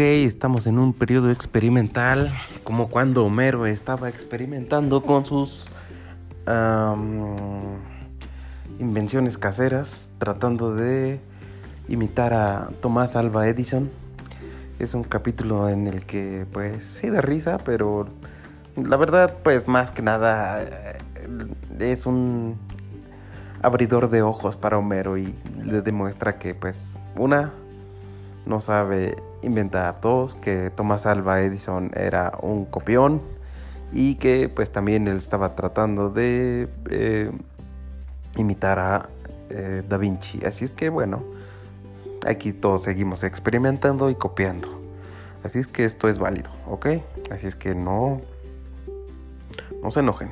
Estamos en un periodo experimental, como cuando Homero estaba experimentando con sus invenciones caseras, tratando de imitar a Tomás Alba Edison. Es un capítulo en el que pues sí da risa, pero la verdad pues más que nada eh, es un abridor de ojos para Homero y le demuestra que pues una no sabe inventar dos, que Thomas Alva Edison era un copión y que pues también él estaba tratando de eh, imitar a eh, Da Vinci. Así es que bueno, aquí todos seguimos experimentando y copiando. Así es que esto es válido, ¿ok? Así es que no, no se enojen.